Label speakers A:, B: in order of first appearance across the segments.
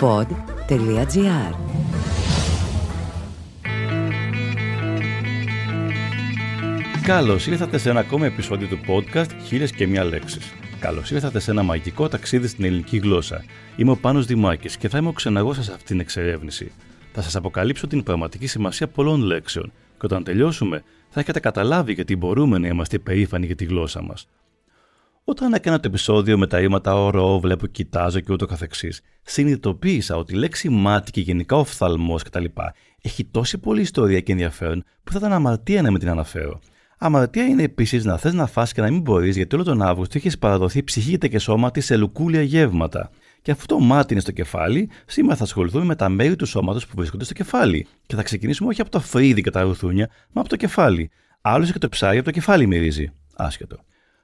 A: pod.gr
B: Καλώς ήρθατε σε ένα ακόμα επεισόδιο του podcast Χίλιες και μία λέξεις. Καλώς ήρθατε σε ένα μαγικό ταξίδι στην ελληνική γλώσσα. Είμαι ο Πάνος Δημάκης και θα είμαι ο ξεναγός σας σε αυτήν την εξερεύνηση. Θα σας αποκαλύψω την πραγματική σημασία πολλών λέξεων και όταν τελειώσουμε θα έχετε καταλάβει γιατί μπορούμε να είμαστε υπερήφανοι για τη γλώσσα μας. Όταν έκανα το επεισόδιο με τα ρήματα ορό, βλέπω, κοιτάζω και ούτω καθεξής, συνειδητοποίησα ότι η λέξη μάτι και γενικά ο φθαλμός κτλ. έχει τόση πολλή ιστορία και ενδιαφέρον που θα ήταν αμαρτία να με την αναφέρω. Αμαρτία είναι επίσης να θες να φας και να μην μπορείς γιατί όλο τον Αύγουστο έχεις παραδοθεί ψυχή και σώμα τη σε λουκούλια γεύματα. Και αφού το μάτι είναι στο κεφάλι, σήμερα θα ασχοληθούμε με τα μέρη του σώματος που βρίσκονται στο κεφάλι. Και θα ξεκινήσουμε όχι από το φρύδι και τα ρουθούνια, μα από το κεφάλι. Άλλωστε και το ψάρι από το κεφάλι μυρίζει. Άσχετο.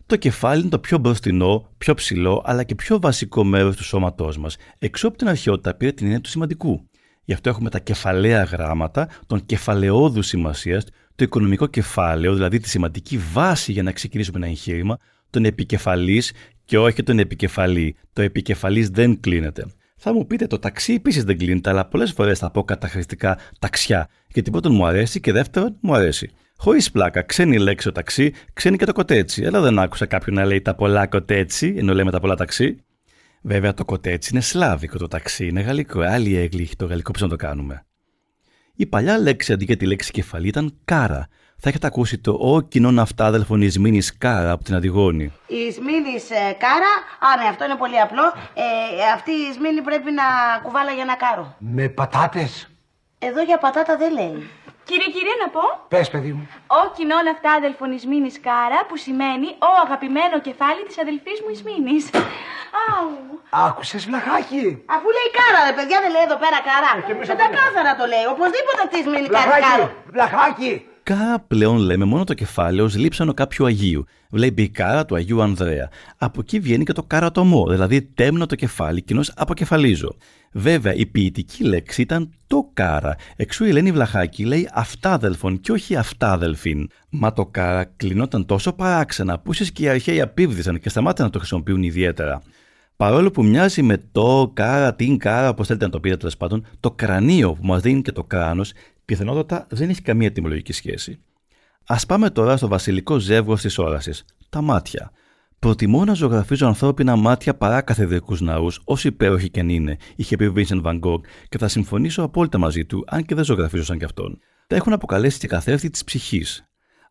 B: Το κεφάλι είναι το πιο μπροστινό, πιο ψηλό, αλλά και πιο βασικό μέρος του σώματός μας. Εξώ από την αρχαιότητα πήρε την έννοια του σημαντικού. Γι' αυτό έχουμε τα κεφαλαία γράμματα των κεφαλαιόδου σημασίας, το οικονομικό κεφάλαιο, δηλαδή τη σημαντική βάση για να ξεκινήσουμε ένα εγχείρημα, τον επικεφαλής και όχι τον επικεφαλή. Το επικεφαλής δεν κλείνεται. Θα μου πείτε το ταξί επίσης δεν κλείνεται, αλλά πολλές φορές θα πω καταχρηστικά ταξιά. Γιατί πρώτον μου αρέσει και δεύτερον μου αρέσει. Χωρίς πλάκα, ξένη λέξη το ταξί, ξένη και το κοτέτσι. Αλλά δεν άκουσα κάποιον να λέει τα πολλά κοτέτσι, ενώ λέμε τα πολλά ταξί. Βέβαια το κοτέτσι είναι σλάβικο, το ταξί είναι γαλλικό. Άλλη έγκλη το γαλλικό πώς να το κάνουμε. Η παλιά λέξη αντί για τη λέξη κεφαλή ήταν κάρα. Θα έχετε ακούσει το «Ο κοινό ναυτάδελφον Ισμήνη Κάρα» από την Αντιγόνη.
C: Η Ισμήνη ε, Κάρα, α ναι, αυτό είναι πολύ απλό. Ε, αυτή η Ισμήνη πρέπει να κουβάλα για ένα κάρο.
D: Με πατάτες.
C: Εδώ για πατάτα δεν λέει.
E: Κύριε, κύριε, να πω.
D: Πες παιδί μου.
E: Ο κοινό αυτά αδελφον Ισμήνης Κάρα, που σημαίνει ο αγαπημένο κεφάλι της αδελφής μου Ισμήνης. Αου.
D: Άκουσες βλαχάκι;
C: Αφού λέει κάρα, ρε παιδιά, δεν λέει εδώ πέρα κάρα. Δεν τα κάθαρα το λέει. Οπωσδήποτε αυτή η Ισμήνη κάνει κάρο.
D: Βλαχάκι. Βλαχάκι.
B: Κάρα πλέον λέμε μόνο το κεφάλαιο ως λείψανο κάποιου Αγίου. Βλέπει η κάρα του Αγίου Ανδρέα. Από εκεί βγαίνει και το καρατομό, δηλαδή τέμνο το κεφάλι, κοινώ αποκεφαλίζω. Βέβαια, η ποιητική λέξη ήταν το κάρα. Εξού η Ελένη Βλαχάκη λέει αυτάδελφον και όχι αυτάδελφιν. Μα το κάρα κλεινόταν τόσο παράξενα που ίσως και οι αρχαίοι απίβδησαν και σταμάτησαν να το χρησιμοποιούν ιδιαίτερα. Παρόλο που μοιάζει με το κάρα, την κάρα, όπως θέλετε να το πείτε τέλος πάντων, το κρανίο που μας δίνει και το κράνος, πιθανότατα δεν έχει καμία τιμολογική σχέση. Α πάμε τώρα στο βασιλικό ζεύγος της όρασης, τα μάτια. Προτιμώ να ζωγραφίζω ανθρώπινα μάτια παρά καθεδρικούς ναούς, όσο υπέροχοι και αν είναι, είχε πει ο Vincent Van Gogh, και θα συμφωνήσω απόλυτα μαζί του, αν και δεν ζωγραφίζω σαν κι αυτόν. Τα έχουν αποκαλέσει και καθρέφτη της ψυχής.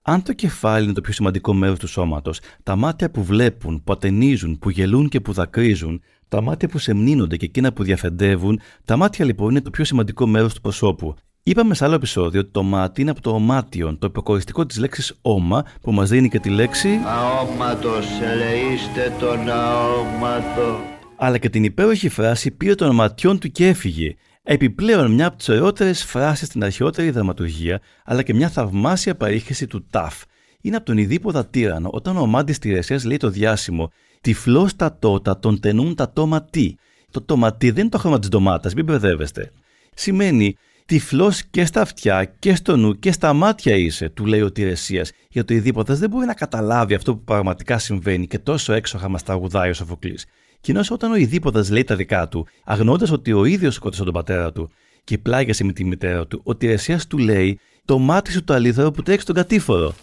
B: Αν το κεφάλι είναι το πιο σημαντικό μέρος του σώματος, τα μάτια που βλέπουν, που ατενίζουν, που γελούν και που δακρύζουν, τα μάτια που σεμνύνονται και εκείνα που διαφεντεύουν, τα μάτια λοιπόν είναι το πιο σημαντικό μέρος του προσώπου. Είπαμε σε άλλο επεισόδιο ότι το μάτι είναι από το ομάτιον, το υποκοριστικό της λέξης όμα, που μας δίνει και τη λέξη
F: Αόματος ελεήστε τον αόματο.
B: αλλά και την υπέροχη φράση πήρε των ματιών του και έφυγε. Επιπλέον, μια από τις ωραιότερες φράσεις στην αρχαιότερη δραματουργία, αλλά και μια θαυμάσια παρήχηση του Ταφ. Είναι από τον Ιδίποδα Τύρανο, όταν ο Μάντης Τηρεσίας λέει το διάσημο Τυφλό τα τότα τον τενούν τα τόματι. Το τοματί δεν είναι το χρώμα της ντομάτας, μην μπερδεύεστε. Σημαίνει Τυφλό και στα αυτιά και στο νου και στα μάτια είσαι, του λέει ο Τηρεσίας, γιατί ο Ιδίποδας δεν μπορεί να καταλάβει αυτό που πραγματικά συμβαίνει και τόσο έξοχα μας τραγουδάει ο Σοφοκλής. Κοινώ όταν ο Ιδίποδας λέει τα δικά του, αγνώντα ότι ο ίδιος σκότωσε τον πατέρα του και πλάγιασε με τη μητέρα του, ο Τηρεσία του λέει το μάτι σου το αλήθωρο που τρέχει στον κατήφορο.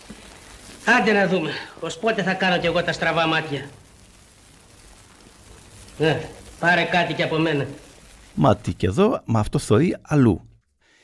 G: Άντε να δούμε. Ως πότε θα κάνω κι εγώ τα στραβά μάτια. Ναι, πάρε κάτι κι από μένα.
B: Μάτι και εδώ, μα αυτό θωρεί αλλού.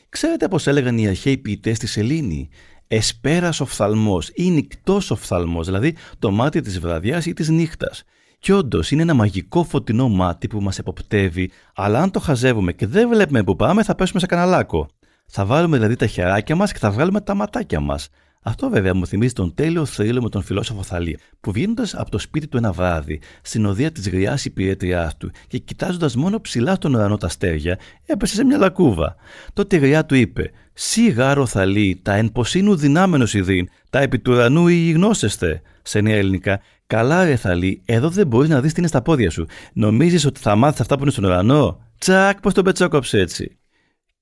B: Ξέρετε πώ έλεγαν οι αρχαίοι ποιητές στη Σελήνη; Εσπέρας οφθαλμό ή νυχτό οφθαλμό, δηλαδή το μάτι της βραδιάς ή της νύχτας. Και όντως είναι ένα μαγικό φωτεινό μάτι που μας εποπτεύει, αλλά αν το χαζεύουμε και δεν βλέπουμε που πάμε, θα πέσουμε σε καναλάκο. Θα βάλουμε δηλαδή τα χεράκια μας και θα βγάλουμε τα ματάκια μας. Αυτό βέβαια μου θυμίζει τον τέλειο θρύλο με τον φιλόσοφο Θαλή, που βγαίνοντας από το σπίτι του ένα βράδυ, στην οδεία της γριάς υπηρέτριά του και κοιτάζοντας μόνο ψηλά στον ουρανό τα αστέρια, έπεσε σε μια λακκούβα. Τότε η γριά του είπε: Σι γάρο Θαλή, τα εν ποσίνου δυνάμενος ιδίν, τα επί του ουρανού ή γνώσεστε. Σε νέα ελληνικά, Καλά, ρε Θαλή, εδώ δεν μπορείς να δεις τι είναι στα πόδια σου. Νομίζεις ότι θα μάθεις αυτά που είναι στον ουρανό; Τσακ, πώς τον πετσόκοψε έτσι.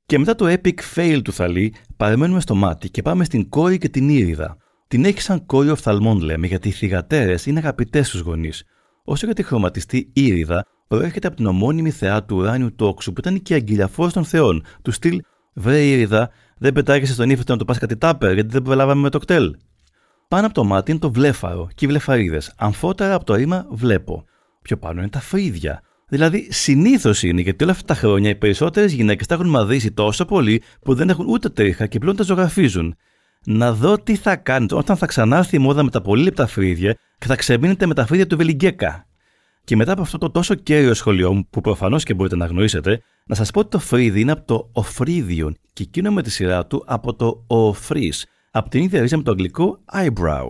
B: Και μετά το epic fail του Θαλή, παραμένουμε στο μάτι και πάμε στην κόρη και την ήριδα. Την έχει σαν κόρη οφθαλμών, λέμε, γιατί οι θυγατέρες είναι αγαπητές στου γονείς. Όσο για τη χρωματιστή ήριδα, προέρχεται από την ομώνυμη θεά του ουράνιου τόξου που ήταν και η αγγελιαφόρο των θεών. Του στυλ, βρε Ήριδα, δεν πετάγεσαι στον ύφετο να το πας κάτι τάπερ, γιατί δεν προλάβαμε με το κτέλ. Πάνω από το μάτι είναι το βλέφαρο και οι βλεφαρίδες. Αμφότερα από το ρήμα βλέπω. Πιο πάνω είναι τα φρύδια. Δηλαδή, συνήθως είναι γιατί όλα αυτά τα χρόνια οι περισσότερες γυναίκες τα έχουν μαδίσει τόσο πολύ που δεν έχουν ούτε τρίχα και πλέον τα ζωγραφίζουν. Να δω τι θα κάνετε όταν θα ξανάρθει η μόδα με τα πολύ λεπτά φρύδια και θα ξεμείνετε με τα φρύδια του Βελιγκέκα. Και μετά από αυτό το τόσο κέριο σχολείο που προφανώς και μπορείτε να γνωρίσετε, να σας πω ότι το φρύδι είναι από το οφρίδιον και εκείνο με τη σειρά του από το οφρύς, από την ίδια ρίζα με το αγγλικό eyebrow.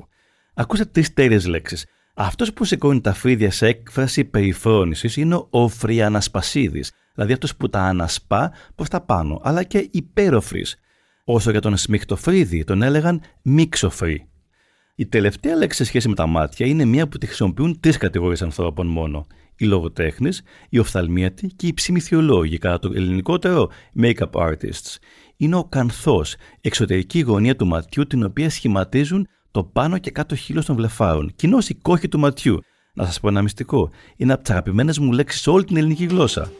B: Ακούσατε τρεις τέλειες λέξεις. Αυτός που σηκώνει τα φρύδια σε έκφραση περιφρόνηση είναι ο οφριανασπασίδη, δηλαδή αυτός που τα ανασπά προς τα πάνω, αλλά και υπέροφρης. Όσο για τον σμιχτοφρύδι, τον έλεγαν μίξοφρύ. Η τελευταία λέξη σε σχέση με τα μάτια είναι μία που τη χρησιμοποιούν τρεις κατηγορίες ανθρώπων μόνο. Οι λογοτέχνε, οι οφθαλμίατοι και οι ψημιθιολόγοι, κατά το ελληνικότερο make-up artists. Είναι ο κανθός, εξωτερική γωνία του ματιού, την οποία σχηματίζουν το πάνω και κάτω χείλος των βλεφάρων, κοινώ η κόχη του ματιού. Να σας πω ένα μυστικό. Είναι από τις αγαπημένες μου λέξεις σε όλη την ελληνική γλώσσα.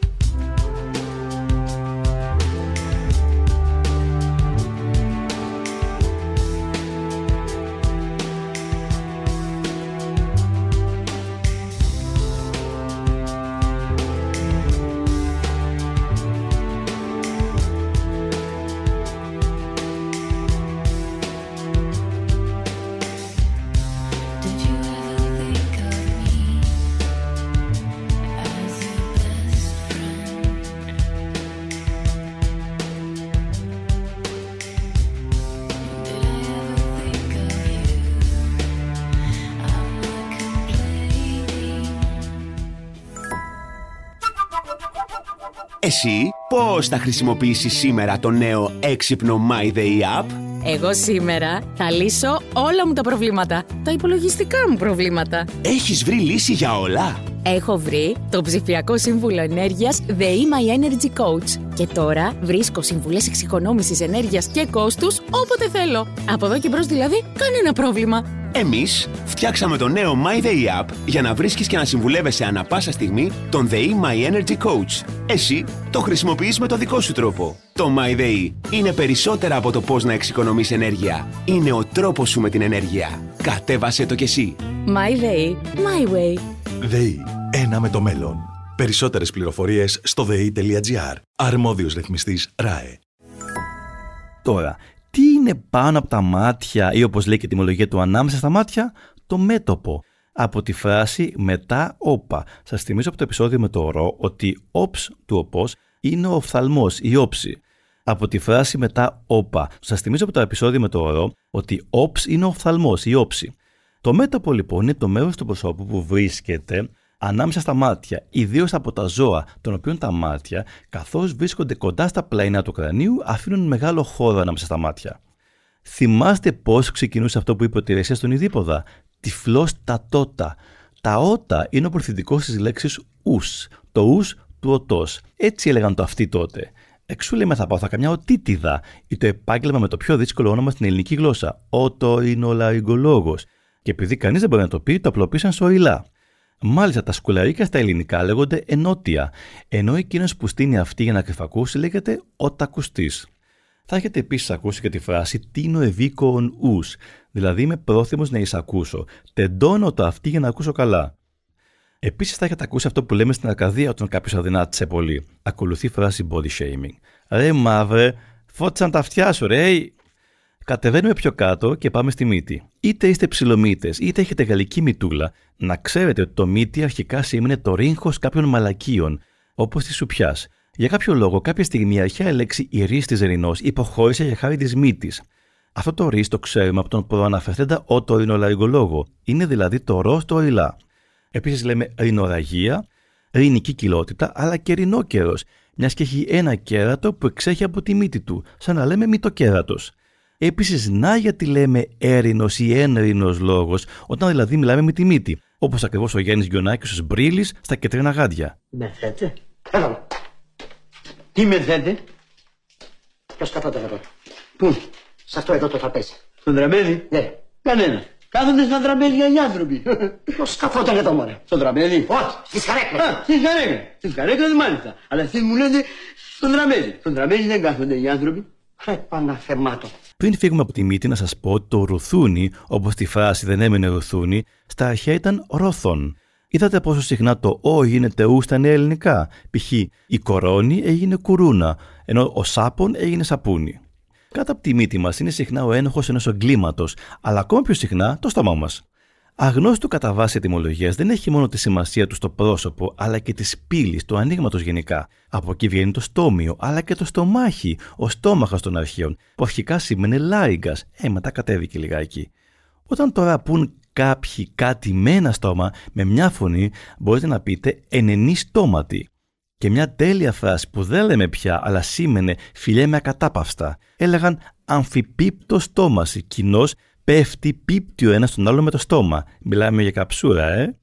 H: Εσύ πώς θα χρησιμοποιήσεις σήμερα το νέο έξυπνο My Day App?
I: Εγώ σήμερα θα λύσω όλα μου τα προβλήματα. Τα υπολογιστικά μου προβλήματα.
H: Έχεις βρει λύση για όλα;
I: Έχω βρει το ψηφιακό σύμβουλο ενέργειας The My Energy Coach. Και τώρα βρίσκω συμβουλές εξοικονόμησης ενέργειας και κόστους όποτε θέλω. Από εδώ και μπρος δηλαδή κανένα πρόβλημα.
H: Εμείς φτιάξαμε το νέο My Day App για να βρίσκεις και να συμβουλεύεσαι ανα πάσα στιγμή τον The My Energy Coach. Εσύ το χρησιμοποιείς με το δικό σου τρόπο. Το My Day είναι περισσότερα από το πώς να εξοικονομείς ενέργεια. Είναι ο τρόπος σου με την ενέργεια. Κατέβασέ το κι εσύ.
I: My Day, My Way.
J: ΔΕΗ. Ένα με το μέλλον. Περισσότερες πληροφορίες στο ΔΕΗ.gr. Αρμόδιος ρυθμιστής ΡΑΕ.
B: Τώρα, τι είναι πάνω από τα μάτια ή όπως λέει και η τιμολογία του ανάμεσα στα μάτια, το μέτωπο; Από τη φράση μετά όπα. Σας θυμίζω από το επεισόδιο με το ορό ότι όψ του οπός είναι ο οφθαλμός, η όψη. Από τη φράση μετά όπα. Σας θυμίζω από το επεισόδιο με το ορό ότι όψ είναι ο οφθαλμός, η όψη. Το μέτωπο λοιπόν είναι το μέρος του προσώπου που βρίσκεται ανάμεσα στα μάτια, ιδίως από τα ζώα, των οποίων τα μάτια, καθώς βρίσκονται κοντά στα πλαϊνά του κρανίου, αφήνουν μεγάλο χώρο ανάμεσα στα μάτια. Θυμάστε πώς ξεκινούσε αυτό που είπε ο Τηρεσία στον Ιδίποδα; Τυφλός τα τότα. Τα ότα είναι ο προθυντικό της λέξης ους. Το ους του οτός. Έτσι έλεγαν το αυτοί τότε. Εξού λέμε θα πάω θα καμιά οτίτιδα ή το επάγγελμα με το πιο δύσκολο όνομα στην ελληνική γλώσσα. Ότο είναι ο λαριγκολόγο. Και επειδή κανείς δεν μπορεί να το πει, το απλοποίησαν στο οριλά. Μάλιστα, τα σκουλαρίκια στα ελληνικά λέγονται ενότια, ενώ εκείνος που στείνει αυτή για να κρυφακούσει λέγεται οτακουστής. Θα έχετε επίσης ακούσει και τη φράση τίνο ευήκοον ους, δηλαδή είμαι πρόθυμος να εισακούσω. Τεντώνω το αυτή για να ακούσω καλά. Επίσης θα έχετε ακούσει αυτό που λέμε στην Αρκαδία όταν κάποιος αδυνάτησε πολύ. Ακολουθεί φράση body shaming. Ρε μαύρε, φώτισαν τα αυτιά σου, ρε. Κατεβαίνουμε πιο κάτω και πάμε στη μύτη. Είτε είστε ψιλομύτε, είτε έχετε γαλλική μυτούλα, να ξέρετε ότι το μύτη αρχικά σήμαινε το ρίγχο κάποιων μαλακίων, όπως της σουπιάς. Για κάποιο λόγο, κάποια στιγμή η αρχαία λέξη ηρή της ρινό υποχώρησε για χάρη της μύτης. Αυτό το ρίς το ξέρουμε από τον προαναφερθέντα οτορινολαριγκολόγο. Είναι δηλαδή το ρος στο ριλά. Επίσης λέμε ρινοραγία, ρινική κοιλότητα, αλλά και ρινόκερος, μιας και έχει ένα κέρατο που εξέχει από τη μύτη του, σαν να λέμε μυτοκέρατος. Επίσης, να γιατί λέμε έρινο ή ένρινο λόγος, όταν δηλαδή μιλάμε με τη μύτη, όπως ακριβώς ο Γιάννης Γιονάκης ω Μπρίλη στα κεντρικά γάντια.
K: Με θέτε. Έλα μου. Τι με θέτε. Ποιος κατώτερο εδώ; Πού; Σε αυτό εδώ το τραπέζι. Στον τραπέζι. Ναι. Κανένα. Κάθονται στα τραπέζια οι άνθρωποι.
D: Πώς καθόταν για το μωρέ;
K: Στο τραπέζι.
D: Όχι, στις καρέκλες.
K: Α, στις καρέκλες. Στις καρέκλες μάλιστα. Αλλά εσείς μου λέτε στο τραπέζι. Στο τραπέζι δεν κάθονται οι άνθρωποι.
D: Ρε Παναθεμάτο.
B: Πριν φύγουμε από τη μύτη, να σας πω ότι το ρουθούνι, όπως τη φράση δεν έμενε ρουθούνι, στα αρχαία ήταν ρόθον. Είδατε πόσο συχνά το ο γίνεται ου στα νέα ελληνικά. Π.χ. η κορώνη έγινε κουρούνα, ενώ ο σάπον έγινε σαπούνι. Κάτω από τη μύτη μας είναι συχνά ο ένοχος ενός εγκλήματος, αλλά ακόμα πιο συχνά το στόμα μας. Αγνώστου κατά βάση ετοιμολογίας δεν έχει μόνο τη σημασία του στο πρόσωπο, αλλά και της πύλης, του ανοίγματος γενικά. Από εκεί βγαίνει το στόμιο, αλλά και το στομάχι, ο στόμαχος των αρχαίων, που αρχικά σήμαινε λάιγκας. Ε, μετά κατέβηκε λιγάκι. Όταν τώρα πούν κάποιοι κάτι με ένα στόμα, με μια φωνή, μπορείτε να πείτε ενενή στόματι. Και μια τέλεια φράση που δεν λέμε πια, αλλά σήμαινε φιλέ με ακατάπαυστα. Έλεγαν αμφιπίπτο στόμαση, κοινώ πέφτει, πίπτει ο ένας τον άλλο με το στόμα. Μιλάμε για καψούρα, ε.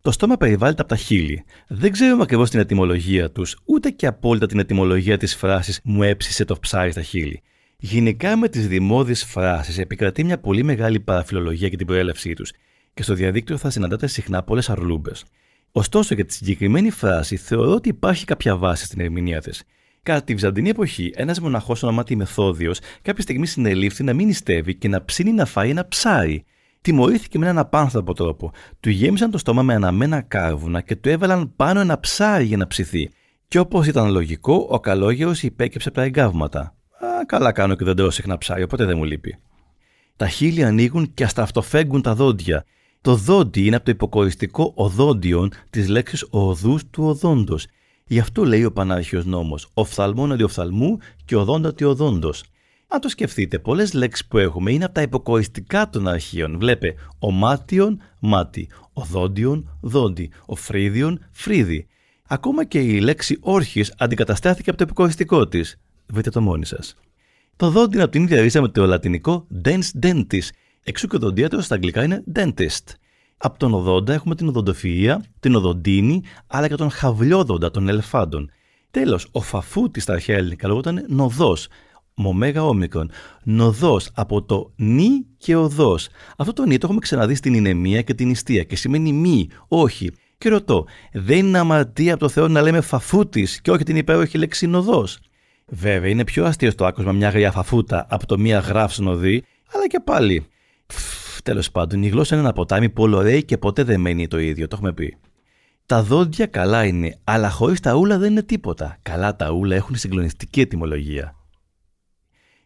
B: Το στόμα περιβάλλεται από τα χείλη. Δεν ξέρουμε ακριβώς την ετυμολογία τους, ούτε και απόλυτα την ετυμολογία της φράσης μου έψησε το ψάρι στα χείλη. Γενικά με τις δημόδιες φράσεις επικρατεί μια πολύ μεγάλη παραφιλολογία για την προέλευσή τους και στο διαδίκτυο θα συναντάτε συχνά πολλές αρλούμπες. Ωστόσο, για τη συγκεκριμένη φράση θεωρώ ότι υπάρχει κάποια βάση στην ερμηνεία της. Κατά τη Βυζαντινή εποχή, ένας μοναχός ονομάτι Μεθόδιος κάποια στιγμή συνελήφθη να μην νηστεύει και να ψήνει να φάει ένα ψάρι. Τιμωρήθηκε με έναν απάνθρωπο τρόπο. Του γέμισαν το στόμα με αναμένα κάρβουνα και του έβαλαν πάνω ένα ψάρι για να ψηθεί. Και όπως ήταν λογικό, ο καλόγερος υπέκυψε από τα εγκάβματα. Α, καλά κάνω και δεν τρώω συχνά ψάρι, οπότε δεν μου λείπει. Τα χείλη ανοίγουν και ασταυτοφέγγουν τα δόντια. Το δόντι είναι από το υποκοριστικό οδόντιον της λέξης οδούς του οδόντος. Γι' αυτό λέει ο Πανάρχιος νόμος: Οφθαλμόν αντιοφθαλμού και οδόντα οδόντος. Αν το σκεφτείτε, πολλές λέξεις που έχουμε είναι από τα υποκοριστικά των αρχείων. Βλέπε ομάτιον, μάτι, οδόντιον, δόντι, οφρίδιον, φρύδι. Ακόμα και η λέξη όρχης αντικαταστάθηκε από το υποκοριστικό της. Βρείτε το μόνοι σας. Το δόντι είναι από την ίδια ρίζα με το λατινικό dens dentis, εξού και ο δοντίατρος στα αγγλικά είναι dentist. Από τον οδόντα έχουμε την οδοντοφυΐα, την οδοντίνη, αλλά και τον χαβλιόδοντα των ελεφάντων. Τέλος, ο φαφούτης στα αρχαία ελληνικά λόγωταν νοδός, μομέγα όμικρον. Νοδός από το νη και οδός. Αυτό το νη το έχουμε ξαναδεί στην ηνεμία και την ιστία και σημαίνει μη, όχι. Και ρωτώ, δεν είναι αμαρτία από το Θεό να λέμε φαφούτης και όχι την υπέροχη λέξη νοδός; Βέβαια, είναι πιο αστείο στο άκουσμα μια γριά φαφούτα από το μία γράφς νοδί, αλλά και πάλι. Τέλος πάντων, η γλώσσα είναι ένα ποτάμι που όλο ρέει και ποτέ δεν μένει το ίδιο, το έχουμε πει. Τα δόντια καλά είναι, αλλά χωρίς τα ούλα δεν είναι τίποτα. Καλά τα ούλα έχουν συγκλονιστική ετοιμολογία.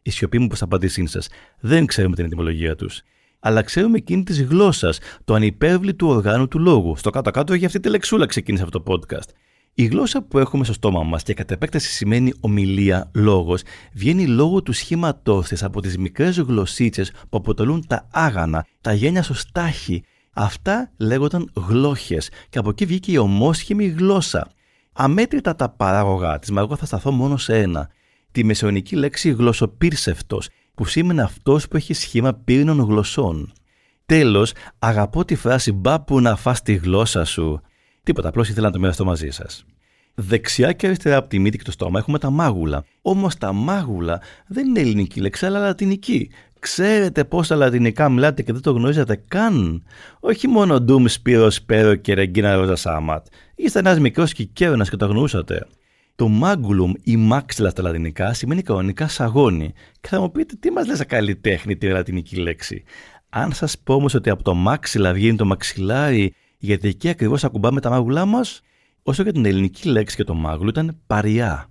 B: Η σιωπή μου προς απάντησή σας. Δεν ξέρουμε την ετοιμολογία τους. Αλλά ξέρουμε εκείνη της γλώσσας, το ανυπέρβλητο οργάνου του λόγου. Στο κάτω-κάτω για αυτή τη λεξούλα ξεκίνησε αυτό το podcast. Η γλώσσα που έχουμε στο στόμα μας και κατ' επέκταση σημαίνει ομιλία, λόγος, βγαίνει λόγω του σχήματός της από τις μικρές γλωσσίτσες που αποτελούν τα άγανα, τα γένια στο στάχι. Αυτά λέγονταν γλώχες και από εκεί βγήκε η ομόσχημη γλώσσα. Αμέτρητα τα παράγωγά της, μα εγώ θα σταθώ μόνο σε ένα. Τη μεσαιωνική λέξη γλωσσοπύρσευτος, που σήμαινε αυτός που έχει σχήμα πύρινων γλωσσών. Τέλος, αγαπώ τη φράση μπα που να φας τη γλώσσα σου. Τίποτα, απλώς ήθελα να το μοιραστώ μαζί σας. Δεξιά και αριστερά από τη μύτη και το στόμα έχουμε τα μάγουλα. Όμως τα μάγουλα δεν είναι ελληνική λέξη, αλλά λατινική. Ξέρετε πόσα λατινικά μιλάτε και δεν το γνωρίζετε καν; Όχι μόνο Ντούμ, Σπύρο, Σπέρο και Ρεγκίνα Ρόζα Σάματ. Είστε ένας μικρός κικαίωνα και το γνωρούσατε. Το μάγουλουμ ή μάξιλα στα λατινικά σημαίνει κανονικά σαγόνι. Και θα μου πείτε τι μας λες καλλιτέχνη τη λατινική λέξη. Αν σας πω όμως ότι από το μάξιλα βγαίνει το μαξιλάρι γιατί εκεί ακριβώς ακουμπάμε τα μάγουλά μας, όσο και την ελληνική λέξη για το μάγουλο ήταν παριά.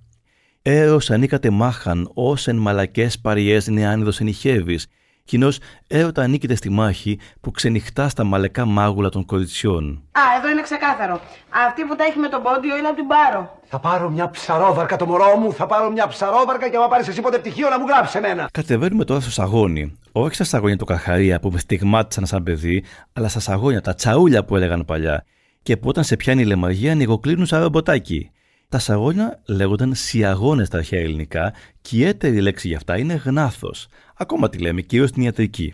B: Έως ανήκατε μάχαν, ω εν μαλακές παριές νεάνιδος ενηχεύεις. Κοινώ έρωτα ανήκετε στη μάχη που ξενυχτά στα μαλακά μάγουλα των κοριτσιών.
C: Α, εδώ είναι ξεκάθαρο. Αυτή που τα έχει με τον πόντιο είναι από την Πάρο.
D: Θα πάρω μια ψαρόβαρκα το μωρό μου, θα πάρω μια ψαρόβαρκα και άμα πάρεις εσύ ποτέ πτυχίο να μου γράψει εμένα.
B: Κατεβαίνουμε τώρα στο σαγόνι. Όχι στα σαγόνια του Καρχαρία που με στιγμάτισαν σαν παιδί, αλλά στα σαγόνια, τα τσαούλια που έλεγαν παλιά. Και που όταν σε πιάνει η λεμαργία ανοιγοκλίνουν σαν ρομποτάκι. Τα σαγόνια λέγονταν σιαγόνες στα αρχαία ελληνικά και η έτερη λέξη για αυτά είναι γνάθος. Ακόμα τη λέμε κυρίω στην ιατρική.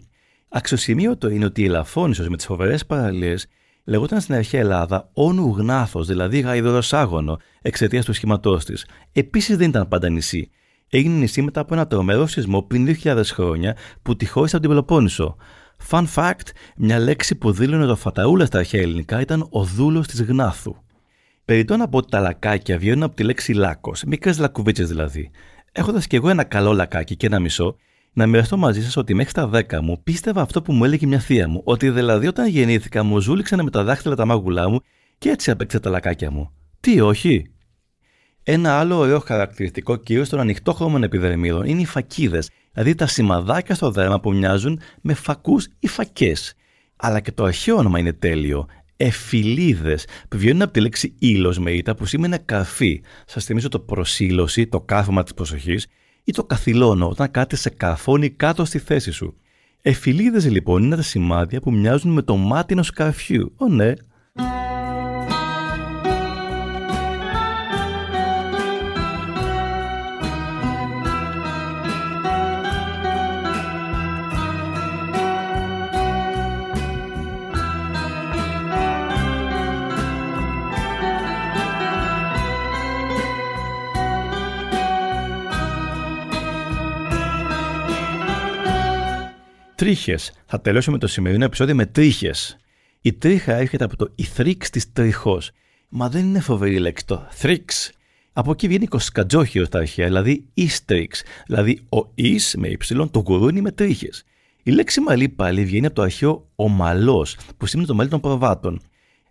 B: Αξιοσημείωτο είναι ότι η Ελαφώνησο με τις φοβερές παραλίε λεγόταν στην αρχαία Ελλάδα όνου γνάθος, δηλαδή γαϊδοροσάγωνο, εξαιτίας του σχήματό της. Επίσης δεν ήταν πάντα νησί. Έγινε νησί μετά από ένα τρομερό σεισμό πριν 2.000 χρόνια που τη χώρισε από την Πελοπόννησο. Fun fact, μια λέξη που δήλωνε το φαταούλα στα αρχαία ελληνικά ήταν ο δούλος της γνάθου. Περιτώ να πω ότι τα λακάκια βγαίνουν από τη λέξη λάκος, μικρές λακκουβίτσες δηλαδή. Έχοντας κι εγώ ένα καλό λακάκι και ένα μισό, να μοιραστώ μαζί σας ότι μέχρι τα 10 μου πίστευα αυτό που μου έλεγε μια θεία μου, ότι δηλαδή όταν γεννήθηκα μου ζούληξαν με τα δάχτυλα τα μάγουλά μου και έτσι απέκτησα τα λακάκια μου. Τι όχι; Ένα άλλο ωραίο χαρακτηριστικό κυρίως των ανοιχτόχρωμων επιδερμίδων είναι οι φακίδες, δηλαδή τα σημαδάκια στο δέρμα που μοιάζουν με φακούς ή φακές. Αλλά και το αρχαίο όνομα είναι τέλειο. Εφιλίδε, που βγαίνουν από τη λέξη ήλος με ήττα που σημαίνει καρφί. Σας θυμίζω το προσήλωση, το κάθομα της προσοχής, ή το καθυλώνω όταν κάτι σε καρφώνει κάτω στη θέση σου. Εφιλίδε λοιπόν είναι τα σημάδια που μοιάζουν με το μάτι ενός καρφιού. Ω ναι, Τρίχες. Θα τελειώσουμε το σημερινό επεισόδιο με τρίχες. Η τρίχα έρχεται από το ηθρίξ της τριχό. Μα δεν είναι φοβερή λέξη το θρίξ. Από εκεί βγαίνει κοσκατζόχυρο στα αρχαία, δηλαδή ίστριξ. Δηλαδή ο εις με ύψιλον, το γουρούνι με τρίχες. Η λέξη μαλλί πάλι βγαίνει από το αρχαίο ομαλός, που σημαίνει το μαλλί των προβάτων.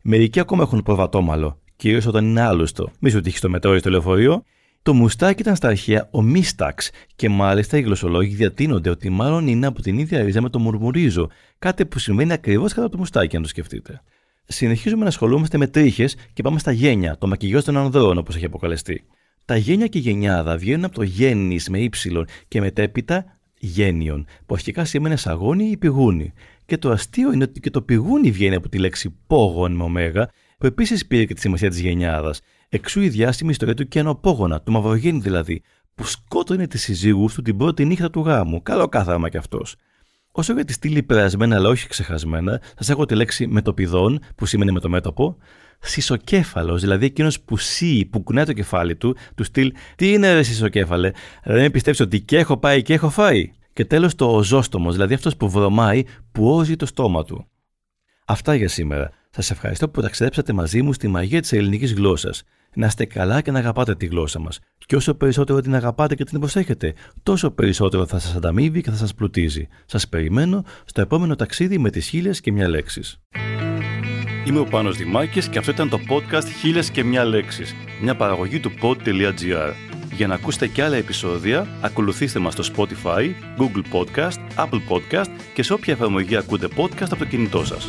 B: Μερικοί ακόμα έχουν προβατόμαλο, κυρίως όταν είναι άλλωστο. Μη σου τύχει στο μετρό ή στο λεωφορείο. Το μουστάκι ήταν στα αρχαία ο μίσταξ και μάλιστα οι γλωσσολόγοι διατείνονται ότι μάλλον είναι από την ίδια ρίζα με το μουρμουρίζο, κάτι που συμβαίνει ακριβώς κατά το μουστάκι, αν το σκεφτείτε. Συνεχίζουμε να ασχολούμαστε με τρίχες και πάμε στα γένια, το μακιγιό των ανδρών όπως έχει αποκαλεστεί. Τα γένια και γενιάδα βγαίνουν από το γέννης με ύψιλον και μετέπειτα γένιον, που αρχικά σήμαινε σαγόνι ή πηγούνι. Και το αστείο είναι ότι και το πηγούνι βγαίνει από τη λέξη πόγον με ωμέγα, που επίσης πήρε και τη σημασία της γενιάδας. Εξού η διάσημη ιστορία του Κενοπόγονα, του Μαυρογέννη δηλαδή, που σκότωνε τη σύζυγού του την πρώτη νύχτα του γάμου. Καλό κάθαρμα κι αυτός. Όσο για τη στήλη περασμένα αλλά όχι ξεχασμένα, σας έχω τη λέξη μετοπιδών, που σημαίνει με το μέτωπο, σισοκέφαλος, δηλαδή εκείνος που σύει, που κουνάει το κεφάλι του, του στυλ Τι είναι ρε σισοκέφαλε, δεν πιστεύει ότι και έχω πάει και έχω φάει. Και τέλος το οζόστομος, δηλαδή αυτός που βρωμάει, που όζει το στόμα του. Αυτά για σήμερα. Σας ευχαριστώ που ταξιδέψατε μαζί μου στη μαγεία της ελληνικής γλώσσας. Να είστε καλά και να αγαπάτε τη γλώσσα μας. Και όσο περισσότερο την αγαπάτε και την προσέχετε, τόσο περισσότερο θα σας ανταμείβει και θα σας πλουτίζει. Σας περιμένω στο επόμενο ταξίδι με τις χίλιες και μια λέξεις. Είμαι ο Πάνος Δημάκης και αυτό ήταν το podcast «Χίλιες και μια λέξεις», μια παραγωγή του pod.gr. Για να ακούσετε και άλλα επεισόδια, ακολουθήστε μας στο Spotify, Google Podcast, Apple Podcast και σε όποια εφαρμογή ακούτε podcast από το κινητό σας.